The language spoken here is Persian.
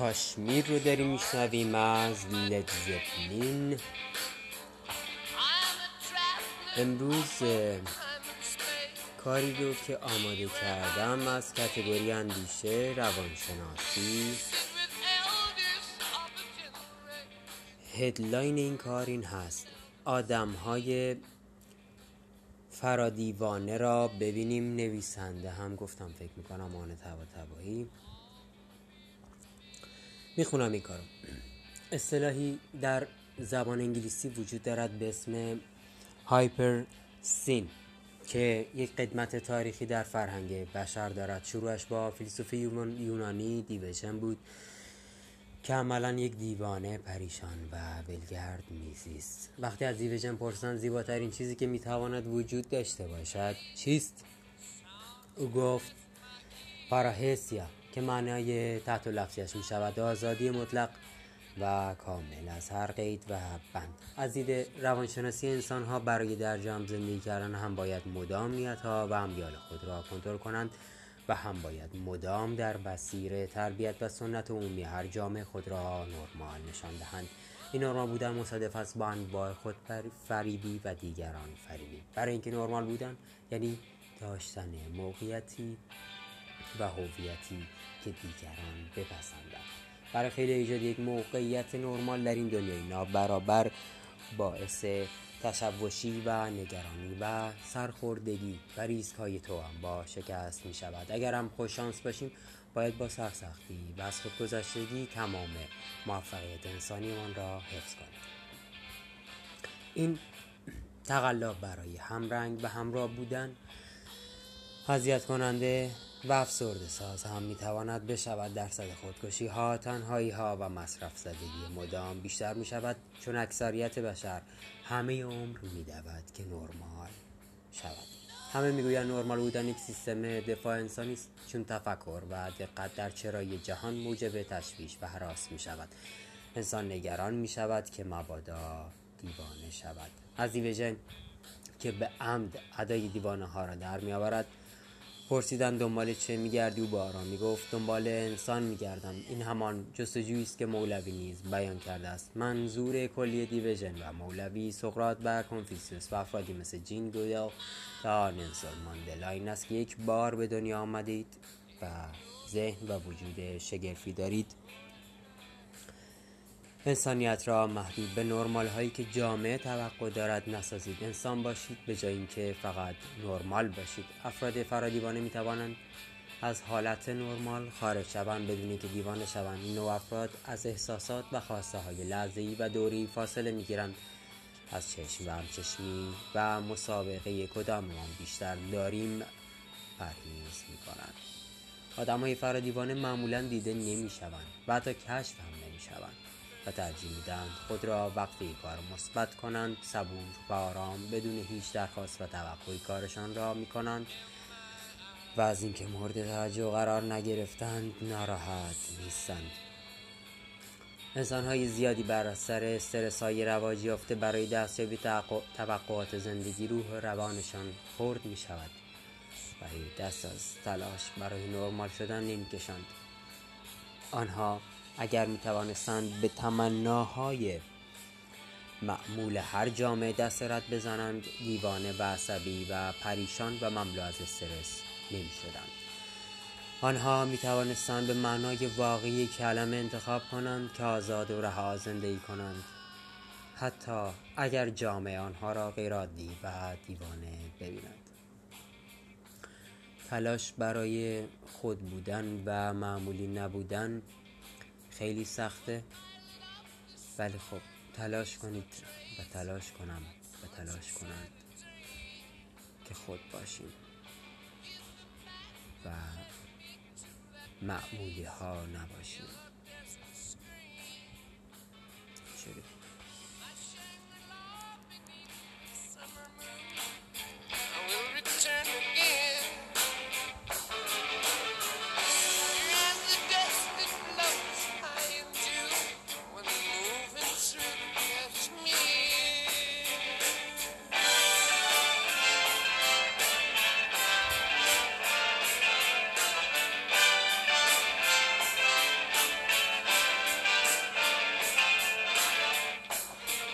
کاشمیر رو داریم میشنویم از لدزپلین امروز کاری رو که آماده کردم از کتگوری اندیشه روانشناسی. هدلاین این کار این هست. آدم های فرادیوانه را ببینیم نویسنده هم گفتم فکر می‌کنم آن تبا تبایی. می‌خونم این کارو. اصطلاحی در زبان انگلیسی وجود دارد به اسم هایپر سین که یک قدمت تاریخی در فرهنگ بشر دارد. شروعش با فیلسوف یونانی دیوژن بود که عملا یک دیوانه پریشان و بلگرد میزیست. وقتی از دیوژن پرسان زیباترین چیزی که می‌تواند وجود داشته باشد چیست؟ او گفت پاراهسیا. که معنای تحت لفظیش می شود آزادی مطلق و کامل از هر قید و بند. از دید روانشناسی انسان ها برای در جمع زندگی کردن هم باید مدام نیت ها و امیال خود را کنترل کنند و هم باید مدام در بسیر تربیت و سنت عمومی هر جامعه خود را نرمال نشان دهند. این نرمال بودن مصادف است با انواع خود فریبی و دیگران فریبی. برای اینکه نرمال بودن یعنی داشتن موقعیتی و هویتی که دیگران بپسندند. برای خیلی ایجاد یک موقعیت نرمال در این دنیای نابرابر باعث تشوشی و نگرانی و سرخوردگی و ریسک های با شکست می شود اگر هم خوششانس باشیم باید با سرسختی و از خودگذشتگی تمام موفقیت انسانیمان را حفظ کنیم. این تقلا برای همرنگ و همراه بودن اذیت کننده و افسرده ساز هم می‌تواند بشود درصد خودکشی ها تنهایی ها و مصرف زدگی مدام. بیشتر می شود چون اکثریت بشر همه عمر می دود که نرمال شود. همه می‌گویند نرمال بودن یک سیستم دفاع انسانی است. چون تفکر و دقت در چرای جهان موجب تشویش و حراس می شود انسان نگران می شود که مبادا دیوانه شود. از دیوژن که به عمد ادای دیوانه ها را در می آورد پرسیدن دنبال چه میگردی و با آرام می‌گفت دنبال انسان میگردم. این همان جستجویی است که مولوی نیز بیان کرده است. منظور کلی دیوژن و مولوی سقراط و کنفیسیوس و افرادی مثل جین گودل تا نلسون ماندلا. این است که یک بار به دنیا آمدید و ذهن و وجود شگرفی دارید. انسانیت را محدود به نرمال هایی که جامعه توقع دارد نسازید. انسان باشید به جای اینکه فقط نرمال باشید. افراد فرادیوانه می توانند از حالت نرمال خارج شوند بدون که دیوانه شوند. این افراد از احساسات و خواسته های لحظه‌ای و دوری فاصله می گیرند از چشم و همچشمی و مسابقه کداممان بیشتر داریم پرهیز می کنند آدم های فرادیوانه معمولا دیده نمی شوند و حتی کشف هم نمی شوند و ترجیح می‌دهند خود را وقتی کار مثبت کنند صبور و آرام بدون هیچ درخواست و توقعی کارشان را می کنند و از اینکه مورد توجه قرار نگرفتند ناراحت نیستند. انسان های زیادی بر اثر استرس های رواجی یافته برای دستیابی توقعات زندگی روح و روانشان خرد می شود برای دست از تلاش برای نرمال شدن نمی کشند آنها اگر می توانستند به تمناهای معمول هر جامعه دست رد بزنند دیوانه و عصبی و پریشان و مملو از استرس نمی شدند آنها می توانستند به معنای واقعی کلمه انتخاب کنند که آزاد و رها زندگی کنند. حتی اگر جامعه آنها را غیرعادی و دیوانه ببیند تلاش برای خود بودن و معمولی نبودن خیلی سخته. ولی خب تلاش کنید و تلاش کنم و تلاش کنند که خود باشیم. و معمولی ها نباشیم.